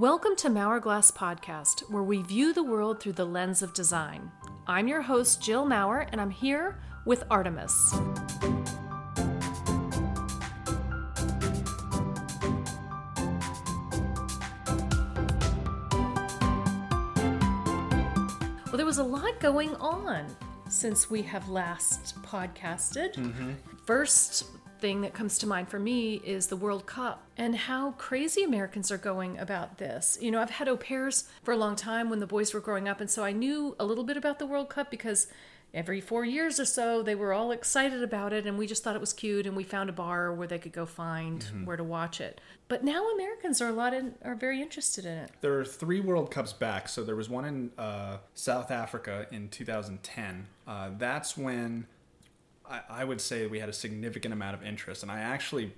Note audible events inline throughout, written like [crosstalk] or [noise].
Welcome to Mauerglass Podcast, where we view the world through the lens of design. I'm your host, Jill Mauer, and I'm here with Artimus. Well, there was a lot going on since we have last podcasted. Mm-hmm. First thing that comes to mind for me is the World Cup and how crazy Americans are going about this. You know, I've had au pairs for a long time when the boys were growing up, and so I knew a little bit about the World Cup because every four years or so they were all excited about it and we just thought it was cute and we found a bar where they could go find where to watch it but now americans are a lot in, are very interested in it There are three World Cups back. So there was one in uh, South Africa in 2010. Uh, that's when I, I would say we had a significant amount of interest, and I actually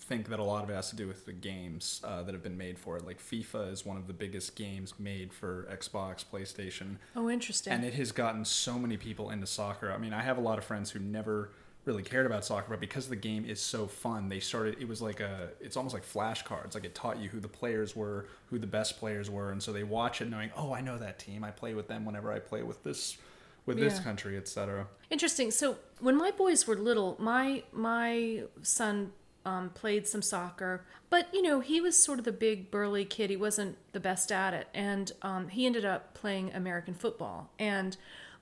think that a lot of it has to do with the games uh, that have been made for it. Like FIFA is one of the biggest games made for Xbox, PlayStation, oh interesting and it has gotten so many people into soccer. I mean, I have a lot of friends who never really cared about soccer, but because the game is so fun, they started. It was like a, it's almost like flashcards. Like it taught you who the players were, who the best players were, and so they watch it knowing, oh, I know that team. I play with them whenever I play with this, with this Yeah. country, etc. Interesting. So when my boys were little, my my son um, played some soccer, but you know he was sort of the big burly kid. He wasn't the best at it, and um, he ended up playing American football. And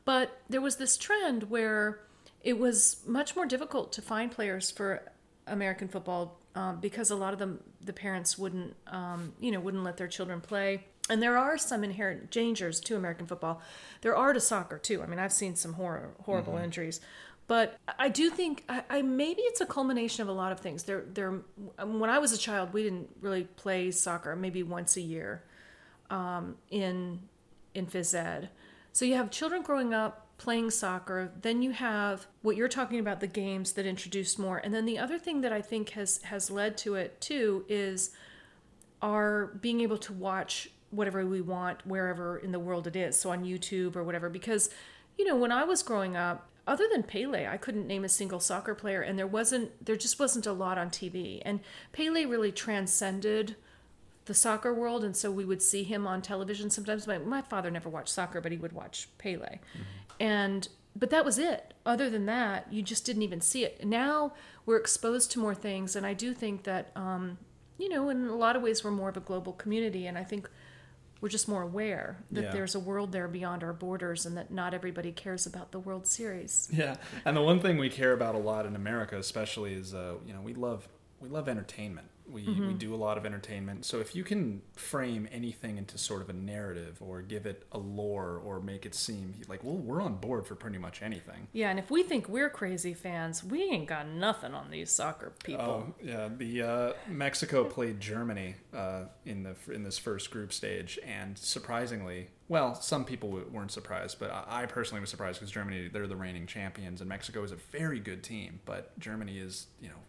but there was this trend where it was much more difficult to find players for American football um, because a lot of them the parents wouldn't um, you know wouldn't let their children play. And there are some inherent dangers to American football. There are to soccer too. I mean, I've seen some horror, horrible injuries, but I do think I, I maybe it's a culmination of a lot of things. There, there. When I was a child, we didn't really play soccer. Maybe once a year, um, in in phys ed. So you have children growing up playing soccer. Then you have what you're talking about the games that introduced more. And then the other thing that I think has has led to it too is our being able to watch whatever we want wherever in the world it is. So on YouTube or whatever because you know, when I was growing up, other than Pele, I couldn't name a single soccer player and there wasn't there just wasn't a lot on TV. And Pele really transcended the soccer world and so we would see him on television sometimes my, my father never watched soccer but he would watch pele and but that was it other than that you just didn't even see it now we're exposed to more things and i do think that um, you know in a lot of ways we're more of a global community and i think we're just more aware that Yeah. there's a world there beyond our borders and that not everybody cares about the world series Yeah, and the one thing we care about a lot in America, especially, is uh, you know we love we love entertainment. We we do a lot of entertainment. So if you can frame anything into sort of a narrative or give it a lore or make it seem like well we're on board for pretty much anything. yeah and if we think we're crazy fans we ain't got nothing on these soccer people Oh yeah, the uh, Mexico played Germany uh, in the in this first group stage, and surprisingly, well, some people w- weren't surprised, but I I personally was surprised because Germany they're the reigning champions, and Mexico is a very good team, but Germany is you know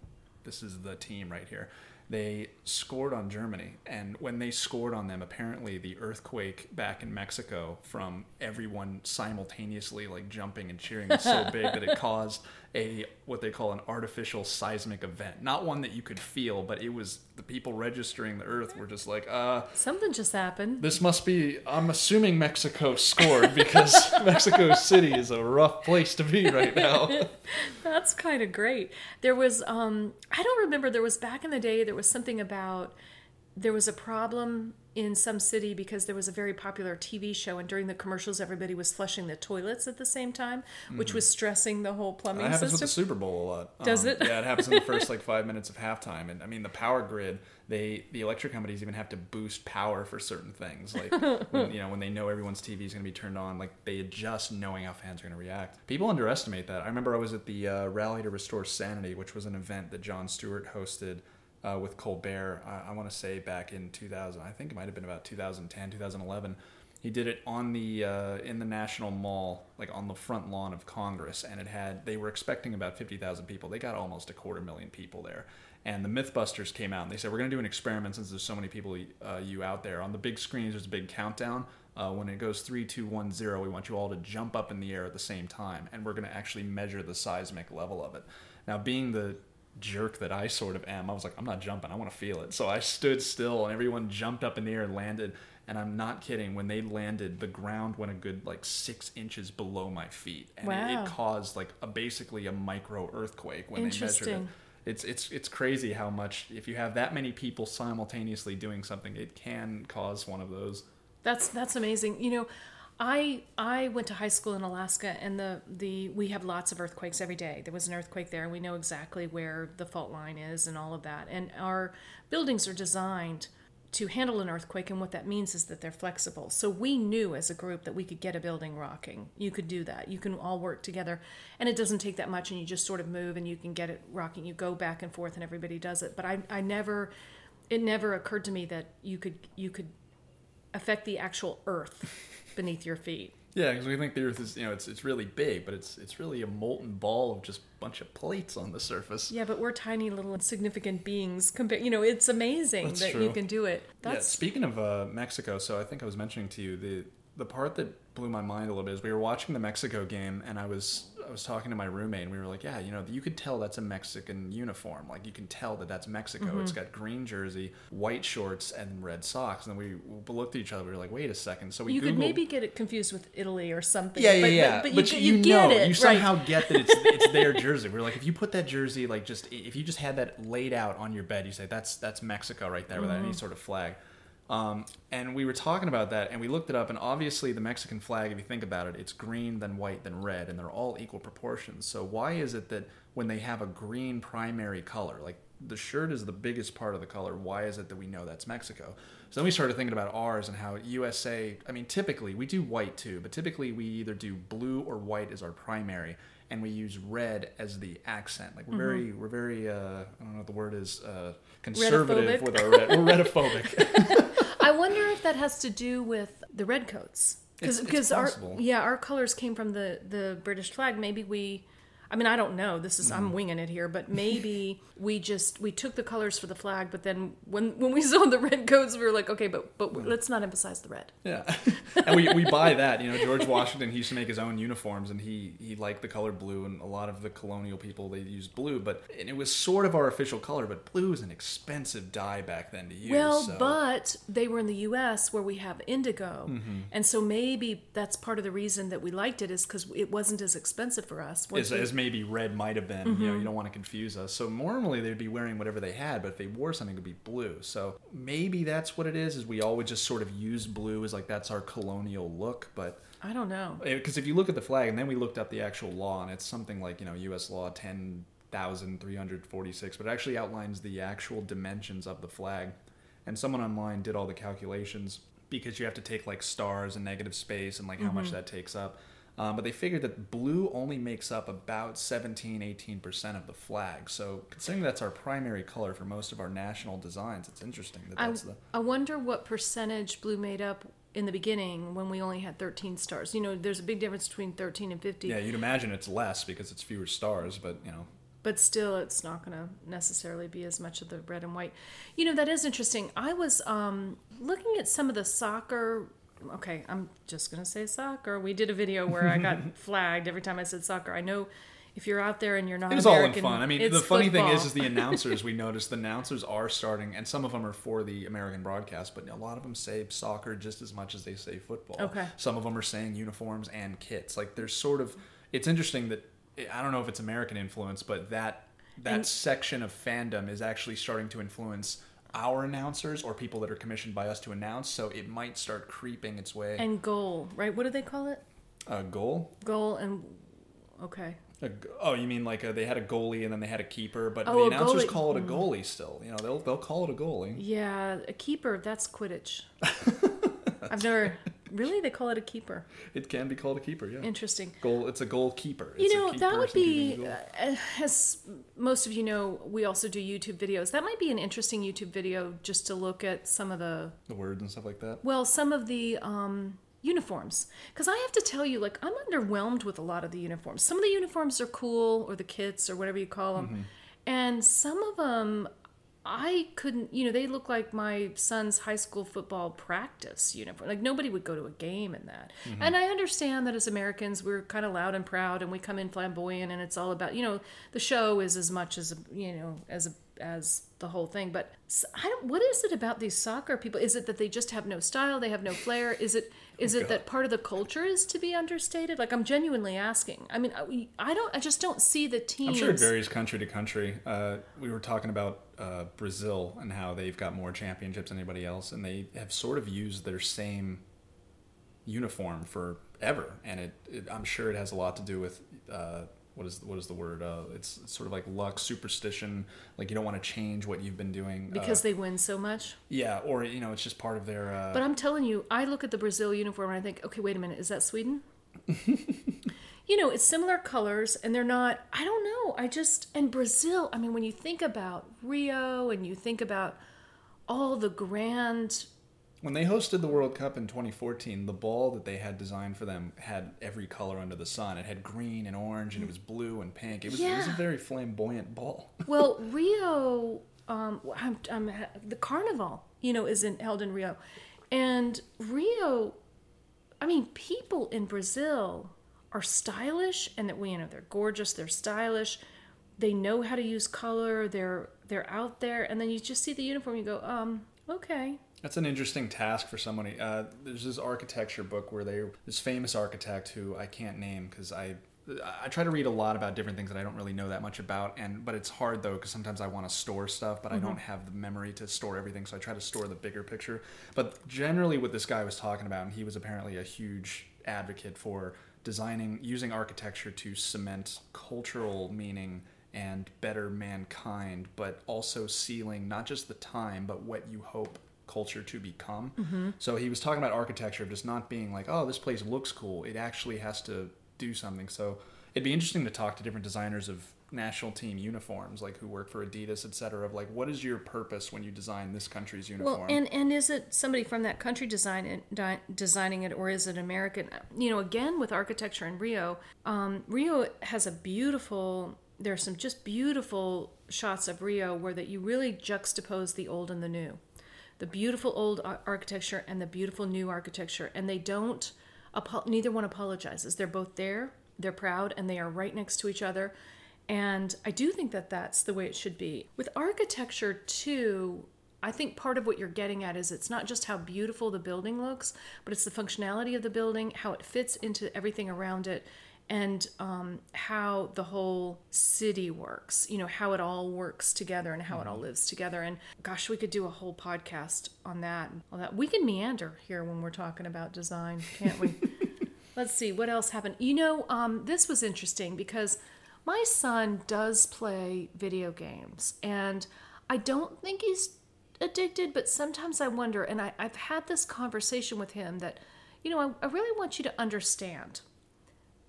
this is the team right here. They scored on Germany, and when they scored on them, apparently the earthquake back in Mexico from everyone simultaneously like jumping and cheering was so big that it [laughs] caused a what they call an artificial seismic event. Not one that you could feel, but it was the people registering the earth were just like, uh, something just happened this must be. I'm assuming Mexico scored because [laughs] Mexico City is a rough place to be right now. [laughs] That's kind of great. There was, um, I don't remember, there was back in the day, there was something about, there was a problem in some city because there was a very popular TV show, and during the commercials, everybody was flushing the toilets at the same time, which was stressing the whole plumbing That happens with system. the Super Bowl a lot. Does Um, it? Yeah, it happens in the [laughs] first like five minutes of halftime, and I mean the power grid. They the electric companies even have to boost power for certain things, like [laughs] when, you know when they know everyone's TV is going to be turned on, like they adjust knowing how fans are going to react. People underestimate that. I remember I was at the uh, Rally to Restore Sanity, which was an event that Jon Stewart hosted. Uh, with Colbert, I, I want to say back in 2000, I think it might have been about 2010, 2011. He did it on the uh, in the National Mall, like on the front lawn of Congress, and it had they were expecting about fifty thousand people. They got almost a quarter million people there, and the MythBusters came out and they said we're going to do an experiment since there's so many people uh, you out there on the big screens. There's a big countdown. Uh, when it goes three, two, one, zero, we want you all to jump up in the air at the same time, and we're going to actually measure the seismic level of it. Now, being the jerk that I sort of am, I was like, I'm not jumping. I want to feel it. So I stood still, and everyone jumped up in the air and landed. And I'm not kidding. When they landed, the ground went a good like six inches below my feet, and it, Wow. it caused like a basically a micro earthquake when they measured it. It's it's it's crazy how much if you have that many people simultaneously doing something, it can cause one of those. That's that's amazing. You know, I I went to high school in Alaska, and the the we have lots of earthquakes every day. There was an earthquake there, and we know exactly where the fault line is and all of that. And our buildings are designed to handle an earthquake, and what that means is that they're flexible. So we knew as a group that we could get a building rocking. You could do that. You can all work together, and it doesn't take that much, and you just sort of move, and you can get it rocking. You go back and forth, and everybody does it. But I I never. It never occurred to me that you could you could affect the actual earth [laughs] beneath your feet. Yeah, because we think the Earth is you know it's it's really big, but it's it's really a molten ball of just a bunch of plates on the surface. Yeah, but we're tiny little insignificant beings compared. You know, it's amazing That's that true. you can do it. That's... Yeah, speaking of uh, Mexico, so I think I was mentioning to you the the part that blew my mind a little bit is we were watching the Mexico game and I was I was talking to my roommate and we were like, yeah, you know, you could tell that's a Mexican uniform. Like you can tell that that's Mexico. Mm-hmm. It's got green jersey, white shorts, and red socks. And then we looked at each other. We were like, wait a second. So we you Googled, could maybe get it confused with Italy or something. yeah, yeah, but, yeah. But, but, you, you, you, get know, it. you right. somehow get that it's it's their [laughs] jersey. We're like, if you put that jersey, like just if you just had that laid out on your bed, you say that's that's Mexico right there without Mm-hmm. any sort of flag. Um, and we were talking about that, and we looked it up, and obviously the Mexican flag, if you think about it, it's green, then white, then red, and they're all equal proportions. So why is it that when they have a green primary color, like the shirt is the biggest part of the color, why is it that we know that's Mexico? So then we started thinking about ours and how USA, I mean, typically we do white too, but typically we either do blue or white as our primary, and we use red as the accent. Like we're very, we're very, uh, I don't know what the word is, uh, conservative with our red. We're redophobic. [laughs] I wonder if that has to do with the redcoats. Because it's our yeah our colors came from the the British flag. Maybe we, I mean I don't know. This is Mm-hmm. I'm winging it here, but maybe [laughs] we just we took the colors for the flag, but then when when we [laughs] saw the red coats, we were like, okay, but but let's not emphasize the red. Yeah, [laughs] and we, we buy that. You know, George Washington he used to make his own uniforms, and he he liked the color blue, and a lot of the colonial people they used blue, but and it was sort of our official color. But blue is an expensive dye back then to use. Well, so- but they were in the U.S. where we have indigo, Mm-hmm. and so maybe that's part of the reason that we liked it is because it wasn't as expensive for us. As, we- as maybe red might have been. You know, you mm-hmm. don't want to confuse us. So normally they'd be wearing whatever they had, but if they wore something, it would be blue. So maybe that's what it is. Is we always just sort of use blue as like that's our colonial look, but. I don't know. Eh, because if you look at the flag and then we looked up the actual law and it's something like you know U.S. law ten thousand three hundred forty six, but it actually outlines the actual dimensions of the flag. And someone online did all the calculations because you have to take like stars and negative space and like how much mm-hmm. that takes up. Um, but they figured that blue only makes up about 17 18% of the flag. So, considering that's our primary color for most of our national designs, it's interesting that I, that's the. I wonder what percentage blue made up in the beginning when we only had 13 stars. You know, there's a big difference between 13 and 50, Yeah, you'd imagine it's less because it's fewer stars, but you know, but still it's not going to necessarily be as much of the red and white. You know, that is interesting. I was um, looking at some of the soccer. Okay, I'm just going to say soccer. We did a video where I got [laughs] flagged every time I said soccer. I know if you're out there and you're not It was all in American, fun. I mean, the funny thing is, is the [laughs] announcers. We noticed the announcers are starting, and some of them are for the American broadcast, but a lot of them say soccer just as much as they say football. Okay. Some of them are saying uniforms and kits. Like there's sort of. It's interesting that I don't know if it's American influence, but that that And- section of fandom is actually starting to influence our announcers or people that are commissioned by us to announce. So it might start creeping its way. and goal, right? What do they call it? a goal. Goal and okay. A oh, you mean like a, they had a goalie and then they had a keeper, but Oh, the announcers goalie- call it a mm. goalie still. You know, they'll they'll call it a goalie. Yeah, a keeper. That's Quidditch. [laughs] I've never really. They call it a keeper. It can be called a keeper. Yeah, Interesting. goal. It's a goalkeeper. You It's a know, that would be, uh, as most of you know, we also do YouTube videos. That might be an interesting YouTube video just to look at some of the, the words and stuff like that. well, some of the um, uniforms. Because I have to tell you, like, I'm underwhelmed with a lot of the uniforms. Some of the uniforms are cool, or the kits, or whatever you call them. Mm-hmm. And some of them, I couldn't, you know, they look like my son's high school football practice uniform. Like nobody would go to a game in that. And I understand that as Americans, we're kind of loud and proud and we come in flamboyant and it's all about, you know, the show is as much as, you know, as a, as the whole thing. But s- I don't, what is it about these soccer people? Is it that they just have no style? They have no flair? Is it, [laughs] is it that part of the culture is to be understated? Like I'm genuinely asking. I mean, I, I don't, I just don't see the team. I'm sure it varies country to country. Uh, we were talking about uh, Brazil and how they've got more championships than anybody else, and they have sort of used their same uniform forever. And it, it I'm sure it has a lot to do with uh, what is what is the word? Uh, it's sort of like luck, superstition. Like you don't want to change what you've been doing because uh, they win so much. yeah, or you know, it's just part of their. Uh, But I'm telling you, I look at the Brazil uniform and I think, okay, wait a minute, is that Sweden? [laughs] you know, it's similar colors and they're not, I don't know. I just, and Brazil, I mean, when you think about Rio and you think about all the grand, When they hosted the World Cup in 2014, the ball that they had designed for them had every color under the sun. It had green and orange, and it was blue and pink. It was, it was a very flamboyant ball. [laughs] well, Rio, um, I'm, I'm, the carnival, you know, is in, held in Rio. And Rio, I mean, people in Brazil are stylish and that we, you know, they're gorgeous, they're stylish, they know how to use color, they're they're out there, and then you just see the uniform, you go, um, okay. That's an interesting task for somebody. Uh, there's this architecture book where they this famous architect who I can't name because I I try to read a lot about different things that I don't really know that much about, and but it's hard though because sometimes I want to store stuff, but I don't have the memory to store everything, so I try to store the bigger picture. But generally, what this guy was talking about, and he was apparently a huge advocate for designing using architecture to cement cultural meaning and better mankind, but also sealing not just the time, but what you hope culture to become. Mm-hmm. So he was talking about architecture of just not being like, oh, this place looks cool. It actually has to do something. So it'd be interesting to talk to different designers of national team uniforms, like who work for Adidas, et cetera, of like, what is your purpose when you design this country's uniform? Well, and and is it somebody from that country design it, di- designing it, or is it American? You know, again with architecture in Rio, um, Rio has a beautiful. There are some just beautiful shots of Rio where that you really juxtapose the old and the new, the beautiful old architecture and the beautiful new architecture, and they don't. Neither one apologizes. They're both there. They're proud, and they are right next to each other. And I do think that that's the way it should be. With architecture, too, I think part of what you're getting at is it's not just how beautiful the building looks, but it's the functionality of the building, how it fits into everything around it, and um, how the whole city works. You know, how it all works together and how it all lives together. And gosh, we could do a whole podcast on that. All that we can meander here when we're talking about design, can't we? [laughs] Let's see what else happened. You know, um, this was interesting because my son does play video games, and I don't think he's addicted, but sometimes I wonder. And I, I've had this conversation with him that, you know, I, I really want you to understand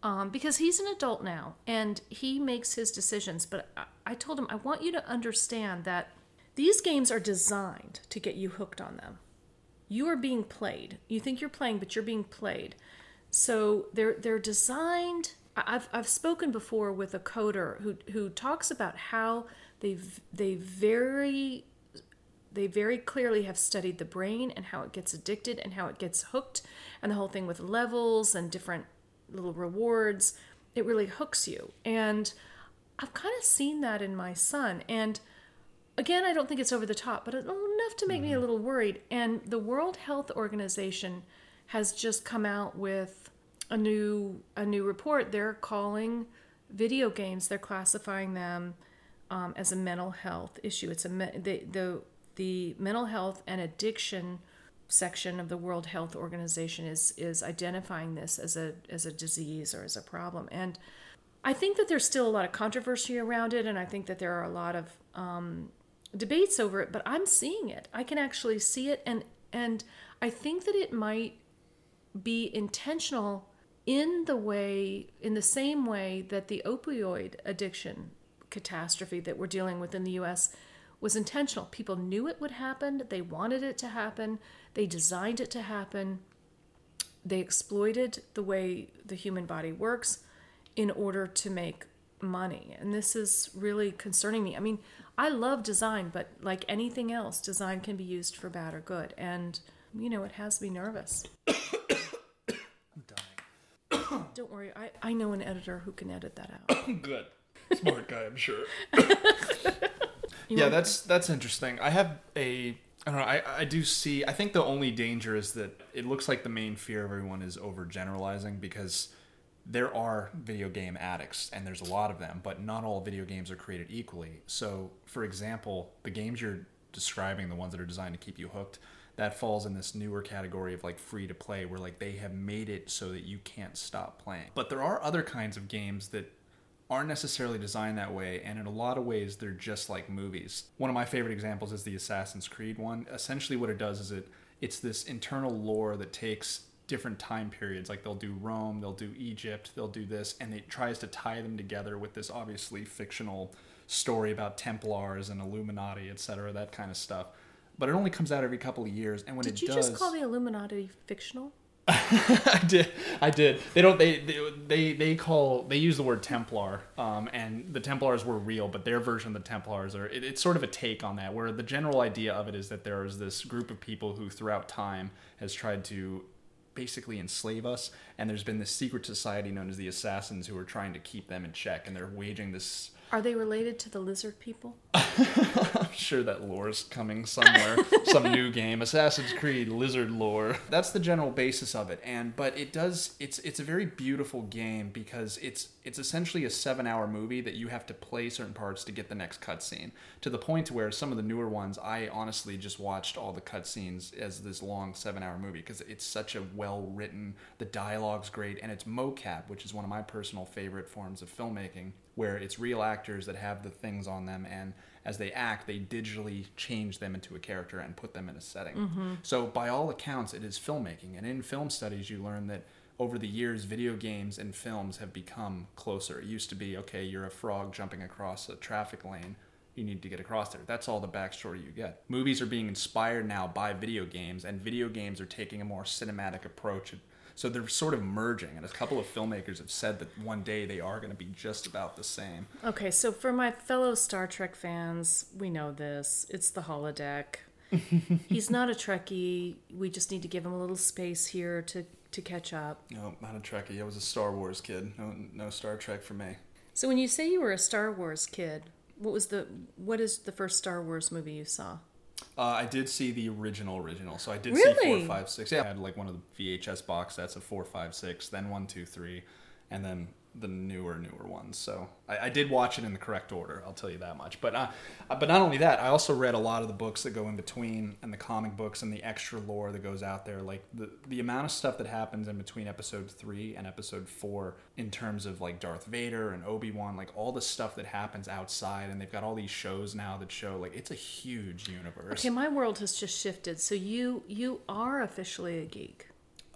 um, because he's an adult now and he makes his decisions. But I, I told him, I want you to understand that these games are designed to get you hooked on them. You are being played. You think you're playing, but you're being played. So they're they're designed. I've I've spoken before with a coder who who talks about how they they very they very clearly have studied the brain and how it gets addicted and how it gets hooked and the whole thing with levels and different little rewards. It really hooks you. And i've kind of seen that in my son. And again i don't think it's over the top but enough to make me a mm-hmm. little worried. And the world health organization has just come out with a new a new report they're calling video games they're classifying them um, as a mental health issue. It's a me- the the the mental health and addiction section of the World Health Organization is is identifying this as a as a disease or as a problem. And I think that there's still a lot of controversy around it, and I think that there are a lot of um, debates over it. But I'm seeing it. I can actually see it, and and I think that it might be intentional in the way in the same way that the opioid addiction catastrophe that we're dealing with in the US was intentional. People knew it would happen, they wanted it to happen, they designed it to happen. They exploited the way the human body works in order to make money. And this is really concerning me. I mean, I love design, but like anything else, design can be used for bad or good. And, you know, it has me nervous. [coughs] I'm dying. Don't worry, I, I know an editor who can edit that out. [coughs] Good. Smart guy, I'm sure. [laughs] yeah, that's that's interesting. I have a I don't know. I, I do see. I think the only danger is that it looks like the main fear of everyone is overgeneralizing because there are video game addicts and there's a lot of them, but not all video games are created equally. So, for example, the games you're describing, the ones that are designed to keep you hooked, that falls in this newer category of like free to play where like they have made it so that you can't stop playing. But there are other kinds of games that aren't necessarily designed that way and in a lot of ways they're just like movies. One of my favorite examples is the Assassin's Creed one. Essentially what it does is it it's this internal lore that takes different time periods like they'll do Rome, they'll do Egypt, they'll do this and it tries to tie them together with this obviously fictional story about Templars and Illuminati, etc., that kind of stuff. But it only comes out every couple of years and when Did it you does just call the Illuminati fictional? [laughs] I did. I did. They don't. They, they they they call. They use the word Templar, um, and the Templars were real, but their version of the Templars are. It, it's sort of a take on that, where the general idea of it is that there is this group of people who, throughout time, has tried to basically enslave us, and there's been this secret society known as the Assassins who are trying to keep them in check, and they're waging this Are they related to the lizard people? [laughs] I'm sure that lore's coming somewhere. Some new game, Assassin's Creed Lizard lore. That's the general basis of it. And but it does it's it's a very beautiful game because it's it's essentially a 7-hour movie that you have to play certain parts to get the next cutscene. To the point where some of the newer ones I honestly just watched all the cutscenes as this long 7-hour movie because it's such a well-written, the dialogue's great and it's mocap, which is one of my personal favorite forms of filmmaking where it's real actors that have the things on them and as they act they digitally change them into a character and put them in a setting mm-hmm. so by all accounts it is filmmaking and in film studies you learn that over the years video games and films have become closer it used to be okay you're a frog jumping across a traffic lane you need to get across there. That's all the backstory you get. Movies are being inspired now by video games, and video games are taking a more cinematic approach. So they're sort of merging, and a couple of filmmakers have said that one day they are going to be just about the same. Okay, so for my fellow Star Trek fans, we know this. It's the holodeck. [laughs] He's not a Trekkie. We just need to give him a little space here to, to catch up. No, not a Trekkie. I was a Star Wars kid. No, no Star Trek for me. So when you say you were a Star Wars kid, what was the what is the first Star Wars movie you saw? Uh, I did see the original original, so I did see four, Really? five, six. Yeah, I had like one of the VHS box sets of four, five, six, then one, two, three, and then the newer, newer ones. So I, I did watch it in the correct order. I'll tell you that much. But uh, uh, but not only that, I also read a lot of the books that go in between, and the comic books and the extra lore that goes out there. Like the the amount of stuff that happens in between episode three and episode four, in terms of like Darth Vader and Obi Wan, like all the stuff that happens outside, and they've got all these shows now that show like it's a huge universe. Okay, my world has just shifted. So you you are officially a geek.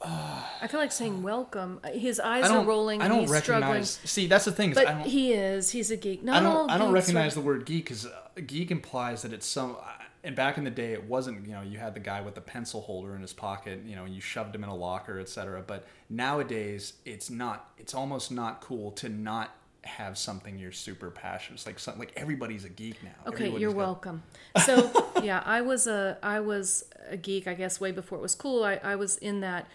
I feel like saying welcome. His eyes are rolling. I don't he's recognize. struggling. See, that's the thing. But I don't, he is. He's a geek. Not I don't, I don't recognize are- the word geek because uh, geek implies that it's some. And back in the day, it wasn't. You know, you had the guy with the pencil holder in his pocket. You know, and you shoved him in a locker, etc. But nowadays, it's not. It's almost not cool to not have something you're super passionate. It's like something like everybody's a geek now. Okay, Everybody's you're got- welcome. [laughs] So yeah, I was a I was a geek. I guess way before it was cool. I, I was in that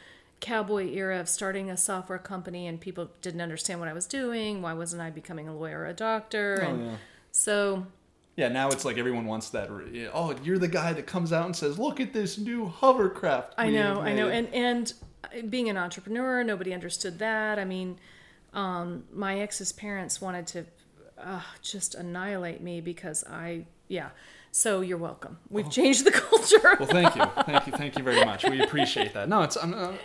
cowboy era of starting a software company, and people didn't understand what I was doing. Why wasn't I becoming a lawyer or a doctor? Oh, and yeah. so Yeah, now it's like everyone wants that. Oh, you're the guy that comes out and says, "Look at this new hovercraft." I know, I know, and and being an entrepreneur, nobody understood that. I mean, um, my ex's parents wanted to uh, just annihilate me because I, yeah. So you're welcome. We've changed the [laughs] culture. Well, thank you, thank you, thank you very much. We appreciate that. No, it's I'm, I'm,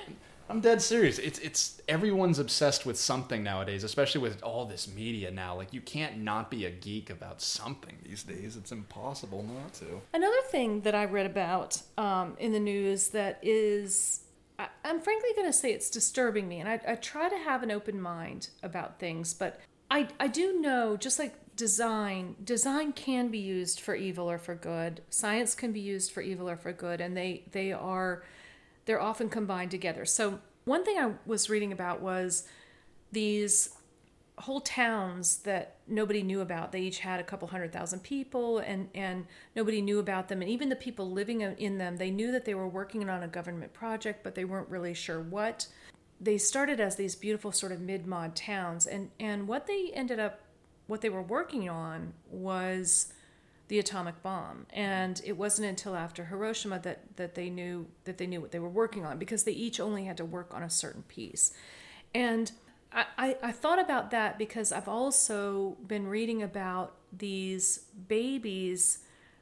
I'm dead serious. It's it's everyone's obsessed with something nowadays, especially with all this media now. Like you can't not be a geek about something these days. It's impossible not to. Another thing that I read about um, in the news that is, I, I'm frankly going to say it's disturbing me, and I, I try to have an open mind about things, but I, I do know, just like design, design can be used for evil or for good. Science can be used for evil or for good, and they they are they're often combined together. So one thing I was reading about was these whole towns that nobody knew about. They each had a couple hundred thousand people, and and nobody knew about them. And even the people living in them, they knew that they were working on a government project, but they weren't really sure what. They started as these beautiful sort of mid mod towns, and and what they ended up, what they were working on was the atomic bomb. And it wasn't until after Hiroshima that that they knew that they knew what they were working on because they each only had to work on a certain piece, and I, I thought about that because I've also been reading about these babies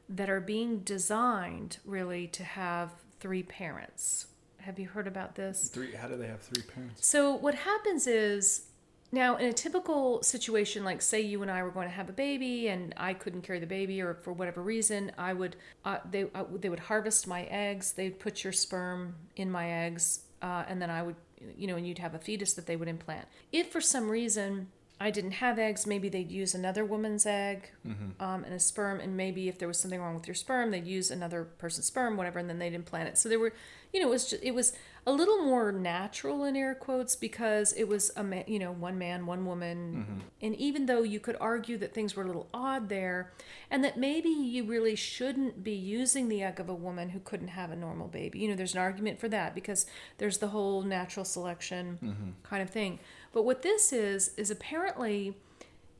that are being designed really to have three parents. Have you heard about this? Three. How do they have three parents? So what happens is now in a typical situation, like say you and I were going to have a baby and I couldn't carry the baby, or for whatever reason, I would uh, they uh, they would harvest my eggs. They'd put your sperm in my eggs, uh, and then I would you know, and you'd have a fetus that they would implant. If for some reason I didn't have eggs, maybe they'd use another woman's egg mm-hmm. um, and a sperm, and maybe if there was something wrong with your sperm, they'd use another person's sperm, whatever, and then they'd implant it. So there were, you know, it was just, it was a little more natural in air quotes because it was a man, you know, one man, one woman, mm-hmm. and even though you could argue that things were a little odd there, and that maybe you really shouldn't be using the egg of a woman who couldn't have a normal baby, you know, there's an argument for that because there's the whole natural selection mm-hmm. kind of thing. But what this is, is apparently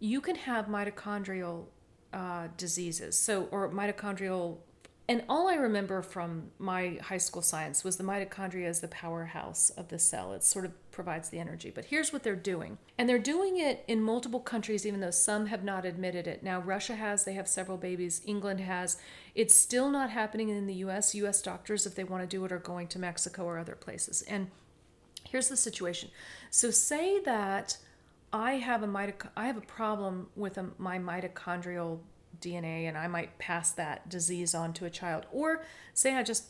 you can have mitochondrial uh, diseases. So, or mitochondrial, and all I remember from my high school science was the mitochondria is the powerhouse of the cell. It sort of provides the energy. But here's what they're doing. And they're doing it in multiple countries, even though some have not admitted it. Now, Russia has, they have several babies. England has. It's still not happening in the US. US doctors, if they want to do it, are going to Mexico or other places. And here's the situation. So say that I have a mitoc- I have a problem with a, my mitochondrial DNA and I might pass that disease on to a child or say I just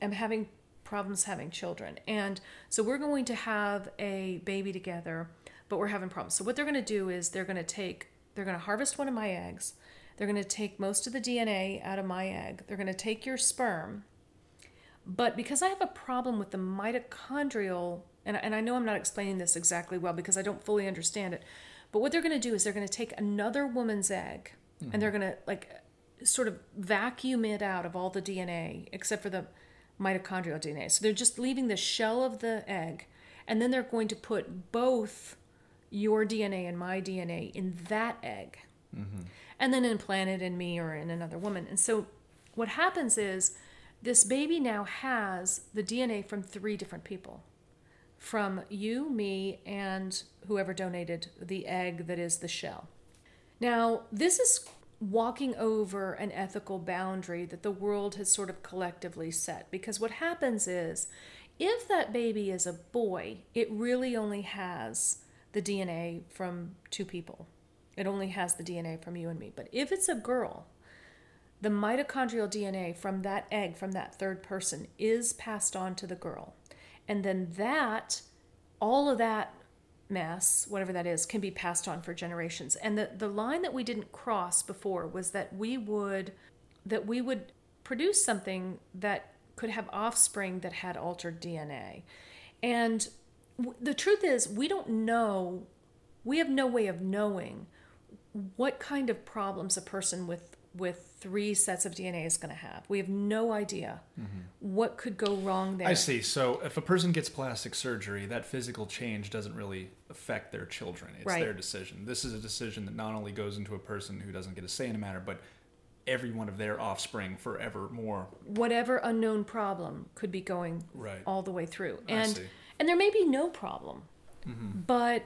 am having problems having children. And so we're going to have a baby together, but we're having problems. So what they're going to do is they're going to take they're going to harvest one of my eggs. They're going to take most of the DNA out of my egg. They're going to take your sperm. But because I have a problem with the mitochondrial and, and I know I'm not explaining this exactly well because I don't fully understand it. But what they're going to do is they're going to take another woman's egg mm-hmm. and they're going to like sort of vacuum it out of all the DNA except for the mitochondrial DNA. So they're just leaving the shell of the egg and then they're going to put both your DNA and my DNA in that egg. Mm-hmm. And then implant it in me or in another woman. And so what happens is this baby now has the DNA from three different people from you, me, and whoever donated the egg that is the shell. Now, this is walking over an ethical boundary that the world has sort of collectively set because what happens is if that baby is a boy, it really only has the DNA from two people. It only has the DNA from you and me. But if it's a girl, the mitochondrial DNA from that egg, from that third person, is passed on to the girl. And then that, all of that mess, whatever that is, can be passed on for generations. And the, the line that we didn't cross before was that we would that we would produce something that could have offspring that had altered DNA. And w- the truth is, we don't know, we have no way of knowing what kind of problems a person with with three sets of DNA is going to have. We have no idea mm-hmm. what could go wrong there. I see. So if a person gets plastic surgery, that physical change doesn't really affect their children. It's right. their decision. This is a decision that not only goes into a person who doesn't get a say in the matter, but every one of their offspring forevermore. Whatever unknown problem could be going right. all the way through. And and there may be no problem. Mm-hmm. But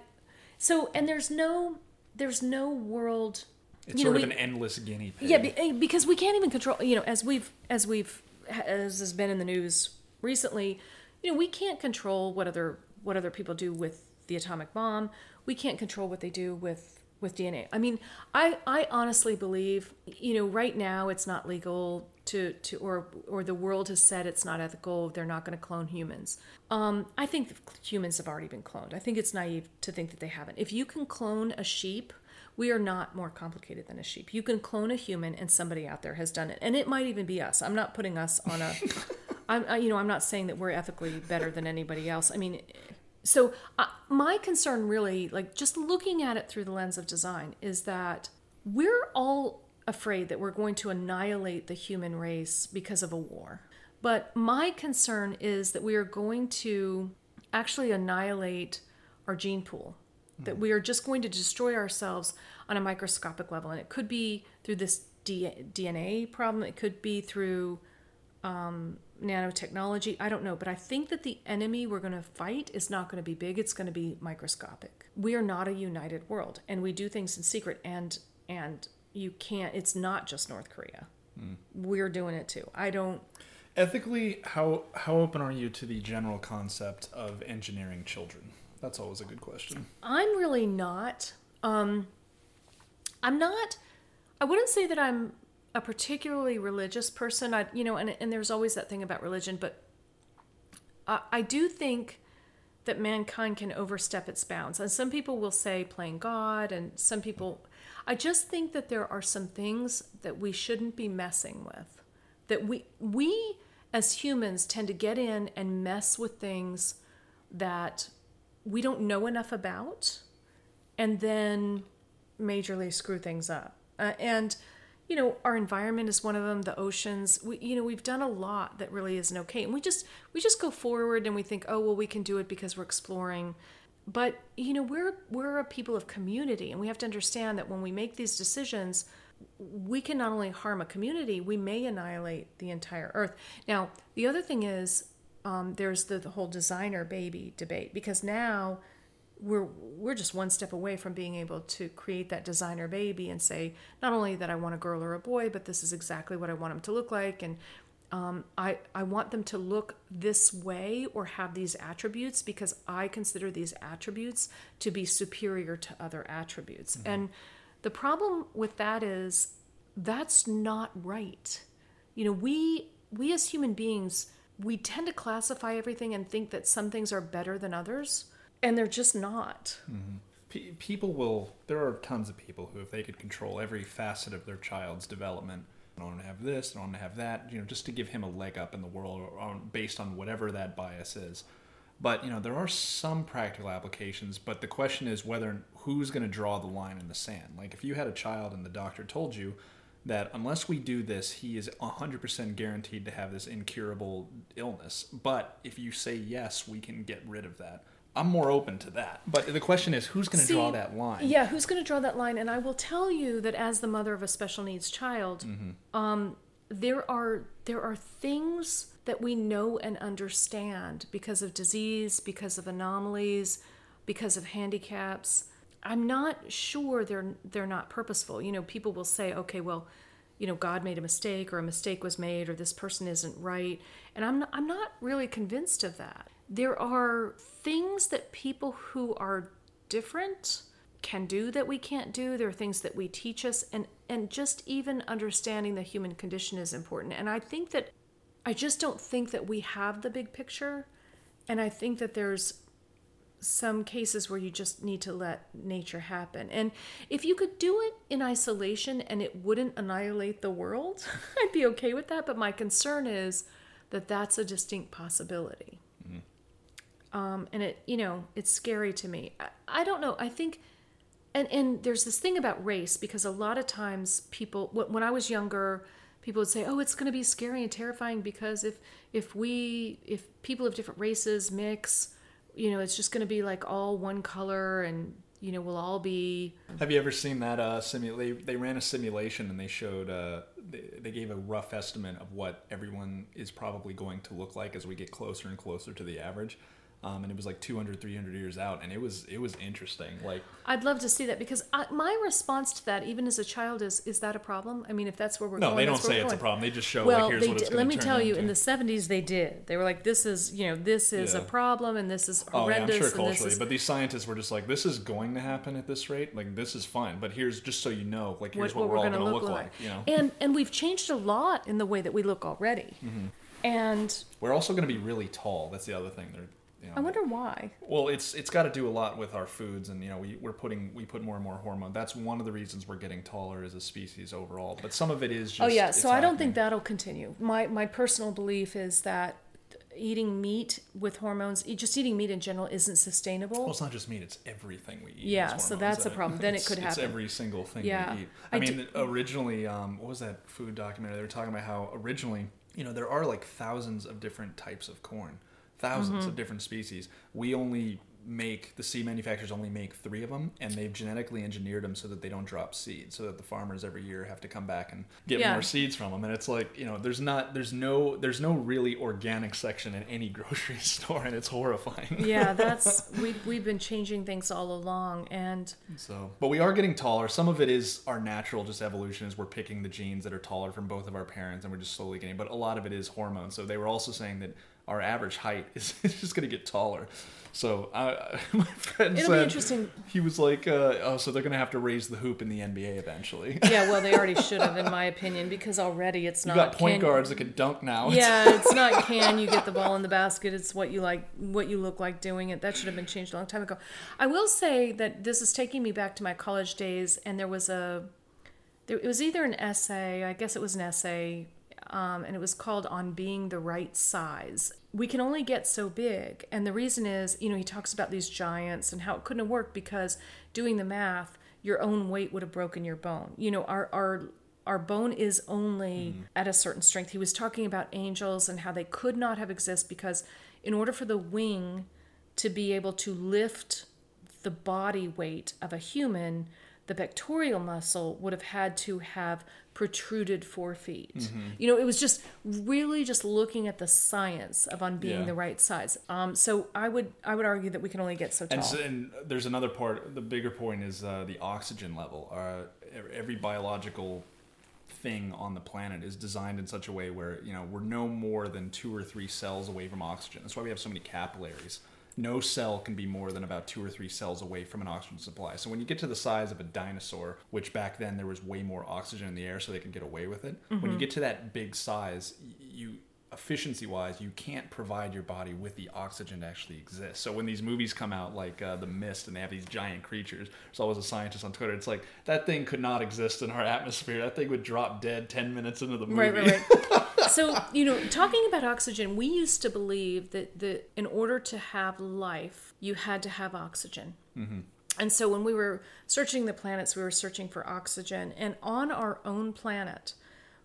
so and there's no there's no world it's sort know, of we, an endless guinea pig. Yeah, eh, because we can't even control. You know, as we've as we've as has been in the news recently, you know, we can't control what other what other people do with the atomic bomb. We can't control what they do with with DNA. I mean, I I honestly believe, you know, right now it's not legal to to or or the world has said it's not ethical. They're not going to clone humans. Um, I think humans have already been cloned. I think it's naive to think that they haven't. If you can clone a sheep we are not more complicated than a sheep. You can clone a human, and somebody out there has done it, and it might even be us. I'm not putting us on a, [laughs] I'm I, you know I'm not saying that we're ethically better than anybody else. I mean, so uh, my concern really like just looking at it through the lens of design is that we're all afraid that we're going to annihilate the human race because of a war but my concern is that we are going to actually annihilate our gene pool that we are just going to destroy ourselves on a microscopic level and it could be through this D- dna problem it could be through um, nanotechnology. I don't know, but I think that the enemy we're going to fight is not going to be big. It's going to be microscopic. We are not a united world, and we do things in secret. And and you can't. It's not just North Korea. Mm. We're doing it too. I don't. Ethically, how how open are you to the general concept of engineering children? That's always a good question. I'm really not. Um, I'm not. I wouldn't say that I'm a particularly religious person, I you know, and and there's always that thing about religion, but I, I do think that mankind can overstep its bounds. And some people will say playing God, and some people, I just think that there are some things that we shouldn't be messing with. That we we as humans tend to get in and mess with things that we don't know enough about, and then majorly screw things up. Uh, and you know our environment is one of them the oceans. We you know we've done a lot that really isn't okay and we just we just go forward and we think oh well we can do it because we're exploring. But you know we're we're a people of community and we have to understand that when we make these decisions we can not only harm a community we may annihilate the entire earth. Now the other thing is um, there's the, the whole designer baby debate because now we're we're just one step away from being able to create that designer baby and say not only that I want a girl or a boy, but this is exactly what I want them to look like, and um, I I want them to look this way or have these attributes because I consider these attributes to be superior to other attributes. Mm-hmm. And the problem with that is that's not right. You know, we we as human beings we tend to classify everything and think that some things are better than others and they're just not. Mm-hmm. P- people will. There are tons of people who, if they could control every facet of their child's development, I don't want to have this, I don't want to have that, you know, just to give him a leg up in the world, or on, based on whatever that bias is. But you know, there are some practical applications. But the question is whether who's going to draw the line in the sand. Like if you had a child and the doctor told you that unless we do this, he is 100% guaranteed to have this incurable illness. But if you say yes, we can get rid of that I'm more open to that. But the question is, who's going to draw that line? Yeah, who's going to draw that line? And I will tell you that as the mother of a special needs child, mm-hmm. um, there are there are things that we know and understand because of disease, because of anomalies, because of handicaps. I'm not sure they're they're not purposeful. You know, people will say, okay, well, you know, God made a mistake, or a mistake was made, or this person isn't right, and I'm not, I'm not really convinced of that. There are things that people who are different can do that we can't do. There are things that we teach us and and just even understanding the human condition is important. And i think that i just don't think that we have the big picture and i think that there's some cases where you just need to let nature happen. And if you could do it in isolation and it wouldn't annihilate the world [laughs] i'd be okay with that. But my concern is that that's a distinct possibility. Um, and it you know it's scary to me. I, I don't know. I think and and there's this thing about race because a lot of times people when i was younger people would say oh it's going to be scary and terrifying because if if we if people of different races mix you know it's just going to be like all one color and you know we'll all be have you ever seen that uh simulate they ran a simulation and they showed uh they, they gave a rough estimate of what everyone is probably going to look like as we get closer and closer to the average um, and it was like 200 300 years out and it was it was interesting like i'd love to see that because I, my response to that even as a child is is that a problem i mean if that's where we're going, no going, they don't say it's a problem they just show well, like here's what it's let me tell you into. in the 70s they did they were like this is you know this is yeah. a problem and this is horrendous oh, yeah, i'm sure culturally is... but these scientists were just like this is going to happen at this rate like this is fine but here's just so you know like here's what, what, what we're, all going to look, look like. like. you know and and we've changed a lot in the way that we look already mm-hmm. and we're also going to be really tall that's the other thing they're you know, I wonder why. Well, it's it's got to do a lot with our foods, and you know, we we're putting we put more and more hormone. That's one of the reasons we're getting taller as a species overall. But some of it is. just... Oh yeah, so I don't think that'll continue. My my personal belief is that eating meat with hormones, just eating meat in general, isn't sustainable. Well, it's not just meat; it's everything we eat. Yeah, so that's a problem. Then it could [laughs] happen. It's every single thing Yeah. we eat. I, I mean, d- originally, um, what was that food documentary? They were talking about how originally, you know, there are like thousands of different types of corn, 1000s Mm-hmm. of different species. We only make the seed manufacturers only make three of them, and they've genetically engineered them so that they don't drop seed, so that the farmers every year have to come back and get Yeah. more seeds from them. And it's like, you know, there's not, there's no, there's no really organic section in any [laughs] grocery store, and it's horrifying. yeah, [laughs] that's we we've been changing things all along, and So, but we are getting taller. Some of it is our natural, just evolution, is we're picking the genes that are taller from both of our parents, and we're just slowly getting. But a lot of it is hormones. So they were also saying that our average height is, [laughs] is just going to get taller. So uh, [laughs] my friend It'll be said interesting. he was like, uh, "Oh, so they're going to have to raise the hoop in the NBA eventually." [laughs] yeah, well, they already should have, in my opinion, because already it's you not. got point can- guards that can dunk now. Yeah, it's not can you get the ball in the basket. It's what you like, what you look like doing it. That should have been changed a long time ago. I will say that this is taking me back to my college days, and there was a, there, it was either an essay, I guess it was an essay, um, and it was called "On Being the Right Size." We can only get so big, and the reason is, you know, he talks about these giants and how it couldn't have worked because doing the math, your own weight would have broken your bone. You know, our our our bone is only at a certain strength. He was talking about angels and how they could not have exist because in order for the wing to be able to lift the body weight of a human, the pectoral muscle would have had to have protruded four feet. You know, it was just really just looking at the science of on being Yeah. the right size. Um, so I would I would argue that we can only get so tall. And, so, and there's another part. The bigger point is uh, the oxygen level. Uh, every biological thing on the planet is designed in such a way where you know we're no more than two or three cells away from oxygen. That's why we have so many capillaries. No cell can be more than about two or three cells away from an oxygen supply. So when you get to the size of a dinosaur, which back then there was way more oxygen in the air, so they could get away with it. When you mm-hmm. get to that big size, you efficiency wise, you can't provide your body with the oxygen to actually exist. So when these movies come out, like uh, The Mist, and they have these giant creatures, there's always a scientist on Twitter. It's like that thing could not exist in our atmosphere. That thing would drop dead ten minutes into the movie. Right, right, right. [laughs] so, you know, talking about oxygen, we used to believe that, that in order to have life, you had to have oxygen. Mm-hmm. And so when we were searching the planets, we were searching for oxygen. And on our own planet,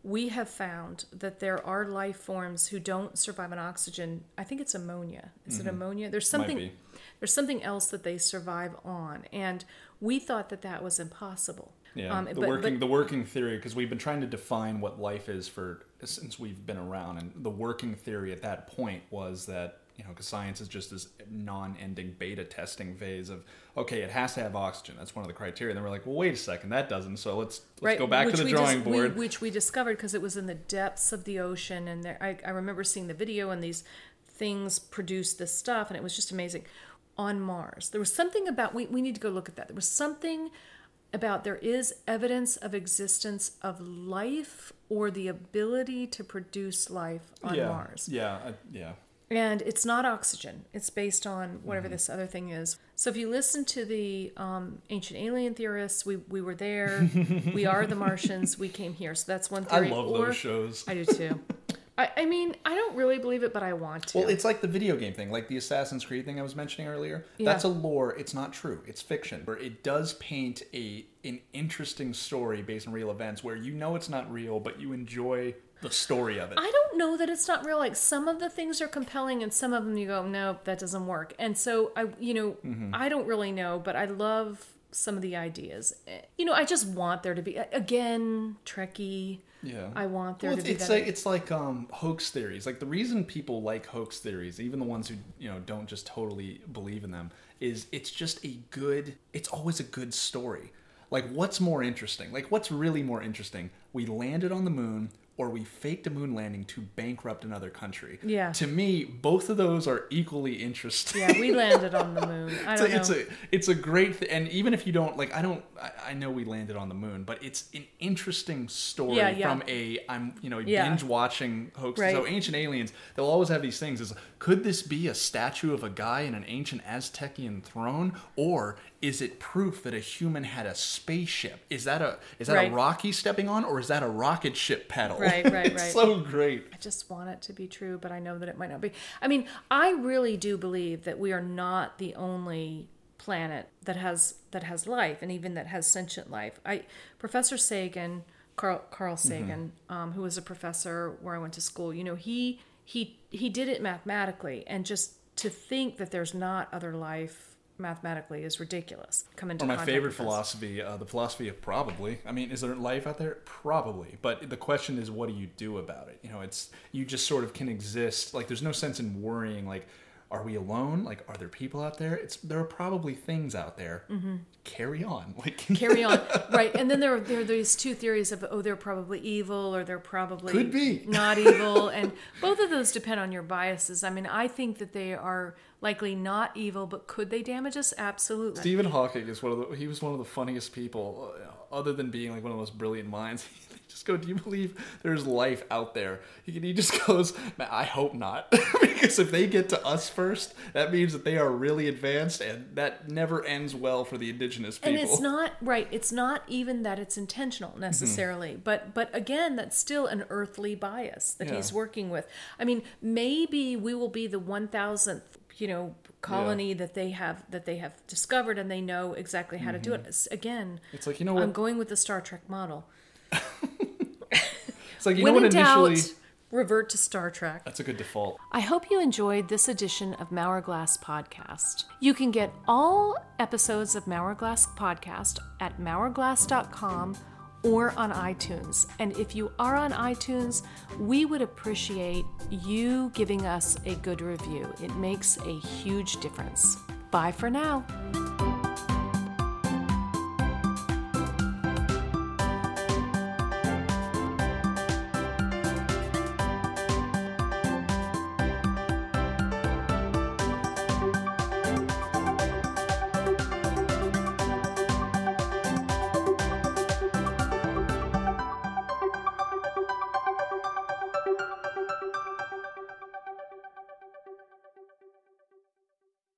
we have found that there are life forms who don't survive on oxygen. I think it's ammonia. Is it ammonia? There's something there's something else that they survive on. And we thought that that was impossible. Yeah, Um, the but- working but- the working theory because we've been trying to define what life is for since we've been around, and the working theory at that point was that you know because science is just this non-ending beta testing phase of okay, it has to have oxygen. That's one of the criteria. And then we're like, well, wait a second, that doesn't. So let's let's go back to the drawing dis- we- board. which we discovered because it was in the depths of the ocean, and there, I, I remember seeing the video, and these things produced this stuff, and it was just amazing. On Mars, there was something about we, we need to go look at that. There was something about there is evidence of existence of life or the ability to produce life on yeah, Mars. yeah, uh, yeah. And it's not oxygen. It's based on whatever Mm-hmm. this other thing is. So if you listen to the um, ancient alien theorists, we, we were there. [laughs] we are the Martians. We came here. So that's one I theory. love Or- those shows. I do too. I, I mean, I don't really believe it, but I want to. Well, it's like the video game thing, like the Assassin's Creed thing I was mentioning earlier. Yeah. That's a lore. It's not true. It's fiction. Where it does paint a an interesting story based on real events, where you know it's not real, but you enjoy the story of it. I don't know that it's not real. Like some of the things are compelling, and some of them you go, no, that doesn't work. And so I, you know, Mm-hmm. I don't really know, but I love some of the ideas. You know, I just want there to be again Trekkie. Yeah. I want there Well, to be it's that. like it's like um, hoax theories. Like the reason people like hoax theories, even the ones who you know don't just totally believe in them, is it's just a good. It's always a good story. Like what's more interesting? Like what's really more interesting? We landed on the moon. Or we faked a moon landing to bankrupt another country. Yeah. To me, both of those are equally interesting. yeah, we landed on the moon. [laughs] I don't know. it's a it's a great th- and even if you don't like I don't I, I know we landed on the moon but it's an interesting story Yeah, yeah. from a I'm you know Yeah. binge watching hoax Right. so ancient aliens they'll always have these things is could this be a statue of a guy in an ancient Aztecian throne or is it proof that a human had a spaceship is that a is that Right. a rocky stepping on or is that a rocket ship pedal Right. right, [laughs] right, it's so great. I just want it to be true, but I know that it might not be. I mean, I really do believe that we are not the only planet that has that has life and even that has sentient life. I Professor Sagan, Carl Carl Sagan, um, who was a professor where I went to school, you know, he he he did it mathematically and just to think that there's not other life mathematically is ridiculous. Come into Or my favorite philosophy, uh, the philosophy of probably. I mean, is there life out there? Probably. But the question is, what do you do about it? You know, it's you just sort of can exist. Like, there's no sense in worrying. Like, are we alone? Like, are there people out there? It's there are probably things out there. Mm-hmm. Carry on. [laughs] Like, carry on right and then there are, there are these two theories of oh they're probably evil or they're probably Could be. not evil and both of those depend on your biases i mean i think that they are likely not evil but could they damage us absolutely Stephen Hawking is one of the he was one of the funniest people, uh, other than being like one of the most brilliant minds. [laughs] He just go, do you believe there's life out there? He, he just [laughs] goes, "Man, I hope not, [laughs] because if they get to us first, that means that they are really advanced, and that never ends well for the indigenous people. and it's not right it's not even that it's Mm-hmm. intentional necessarily but but again that's still an earthly bias that Yeah. he's working with i mean maybe we will be the 1000th you know colony that they have that they have discovered and they know exactly how to do it mm-hmm. It's- again It's like you know what? i'm going with the star trek model [laughs] It's like you when know what initially. doubt revert to star trek That's a good default. I hope you enjoyed this edition of Hourglass Podcast. You can get all episodes of Hourglass Podcast at hourglass.com or on iTunes. And if you are on iTunes, we would appreciate you giving us a good review. It makes a huge difference. Bye for now.